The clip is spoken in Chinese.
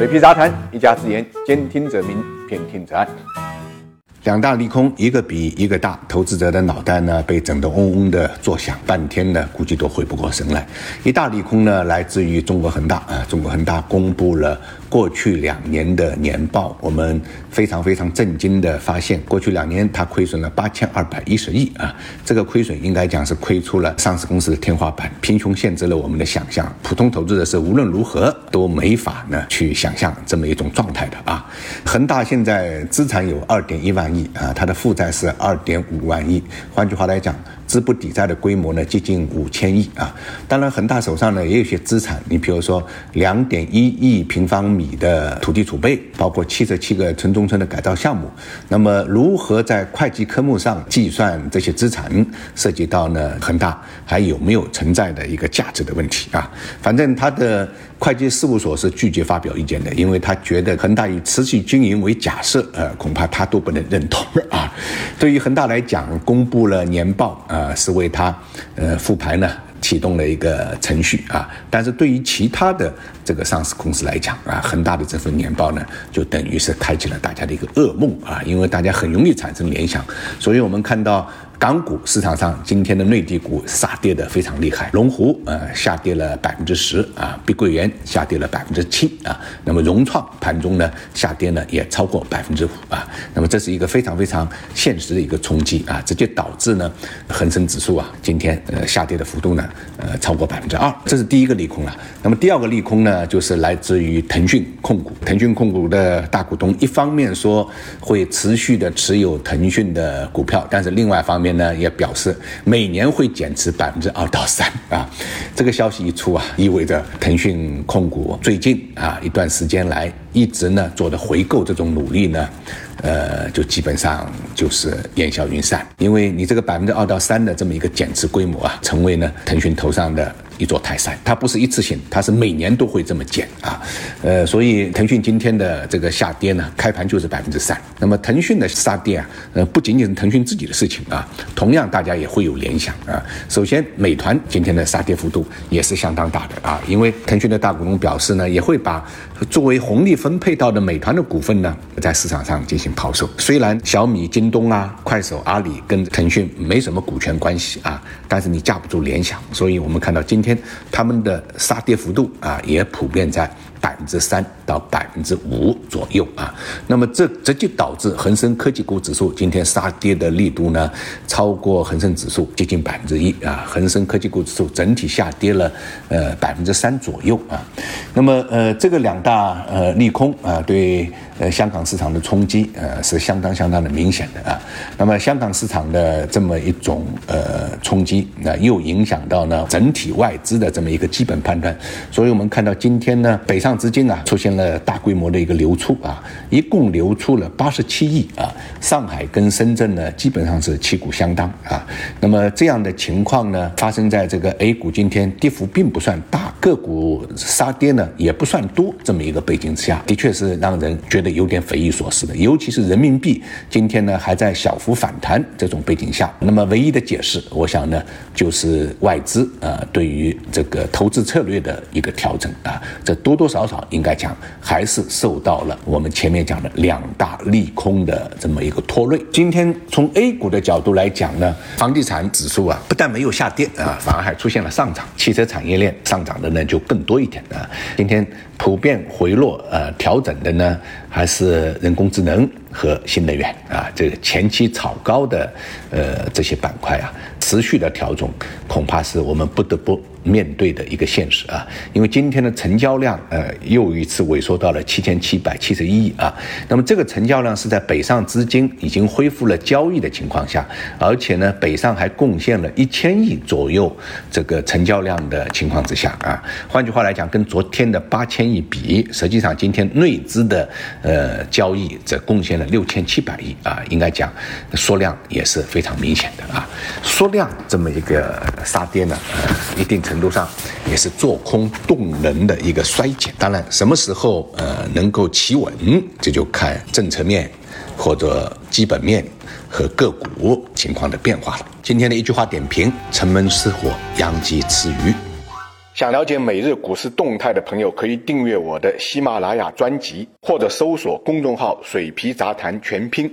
水皮杂谈，一家之言，兼听则明，偏听则暗。两大利空，一个比一个大，投资者的脑袋呢被整得嗡嗡的作响，半天呢估计都回不过神来。一大利空呢来自于中国恒大啊，中国恒大公布了过去两年的年报，我们非常非常震惊的发现，过去两年它亏损了八千二百一十亿啊，这个亏损应该讲是亏出了上市公司的天花板，贫穷限制了我们的想象，普通投资者是无论如何都没法呢去想象这么一种状态的啊。恒大现在资产有二点一万。亿啊，它的负债是二点五万亿，换句话来讲，资不抵债的规模呢接近五千亿啊。当然，恒大手上呢也有些资产，你比如说两点一亿平方米的土地储备，包括七十七个城中村的改造项目。那么，如何在会计科目上计算这些资产，涉及到呢恒大还有没有存在的一个价值的问题啊？反正他的。会计事务所是拒绝发表意见的，因为他觉得恒大以持续经营为假设，呃，恐怕他都不能认同啊。对于恒大来讲，公布了年报啊，是为他呃复牌呢启动了一个程序啊。但是对于其他的这个上市公司来讲啊，恒大的这份年报呢，就等于是开启了大家的一个噩梦啊，因为大家很容易产生联想，所以我们看到。港股市场上今天的内地股杀跌的非常厉害，龙湖呃下跌了百分之十啊，碧桂园下跌了百分之七啊，那么融创盘中呢下跌呢也超过百分之五啊，那么这是一个非常非常现实的一个冲击啊，直接导致呢恒生指数啊今天呃下跌的幅度呢呃超过百分之二，这是第一个利空了。那么第二个利空呢就是来自于腾讯控股，腾讯控股的大股东一方面说会持续的持有腾讯的股票，但是另外一方面。呢也表示每年会减持百分之二到三啊，这个消息一出啊，意味着腾讯控股最近啊一段时间来一直呢做的回购这种努力呢，呃，就基本上就是烟消云散，因为你这个百分之二到三的这么一个减持规模啊，成为呢腾讯头上的。一座泰山，它不是一次性，它是每年都会这么减啊，呃，所以腾讯今天的这个下跌呢，开盘就是百分之三。那么腾讯的杀跌啊，呃，不仅仅是腾讯自己的事情啊，同样大家也会有联想啊。首先，美团今天的杀跌幅度也是相当大的啊，因为腾讯的大股东表示呢，也会把作为红利分配到的美团的股份呢，在市场上进行抛售。虽然小米、京东啊、快手、阿里跟腾讯没什么股权关系啊，但是你架不住联想，所以我们看到今天。他们的杀跌幅度啊，也普遍在。百分之三到百分之五左右啊，那么这这就导致恒生科技股指数今天杀跌的力度呢，超过恒生指数接近百分之一啊，恒生科技股指数整体下跌了呃百分之三左右啊，那么呃这个两大呃利空啊，对呃香港市场的冲击呃是相当相当的明显的啊，那么香港市场的这么一种呃冲击，那又影响到呢整体外资的这么一个基本判断，所以我们看到今天呢北上。资金啊出现了大规模的一个流出啊，一共流出了八十七亿啊。上海跟深圳呢基本上是旗鼓相当啊。那么这样的情况呢发生在这个 A 股今天跌幅并不算大，个股杀跌呢也不算多，这么一个背景之下，的确是让人觉得有点匪夷所思的。尤其是人民币今天呢还在小幅反弹这种背景下，那么唯一的解释，我想呢就是外资啊对于这个投资策略的一个调整啊，这多多少。多少应该讲还是受到了我们前面讲的两大利空的这么一个拖累。今天从 A 股的角度来讲呢，房地产指数啊不但没有下跌啊，反而还出现了上涨。汽车产业链上涨的呢就更多一点啊。今天普遍回落呃调整的呢还是人工智能和新能源啊，这个前期炒高的呃这些板块啊，持续的调整恐怕是我们不得不。面对的一个现实啊，因为今天的成交量呃又一次萎缩到了七千七百七十一亿啊，那么这个成交量是在北上资金已经恢复了交易的情况下，而且呢北上还贡献了一千亿左右这个成交量的情况之下啊，换句话来讲，跟昨天的八千亿比，实际上今天内资的呃交易则贡献了六千七百亿啊，应该讲缩量也是非常明显的啊，缩量这么一个杀跌呢，呃一定。程度上也是做空动能的一个衰减，当然什么时候呃能够企稳，这就看政策面或者基本面和个股情况的变化了。今天的一句话点评：城门失火，殃及池鱼。想了解每日股市动态的朋友，可以订阅我的喜马拉雅专辑，或者搜索公众号“水皮杂谈全拼”。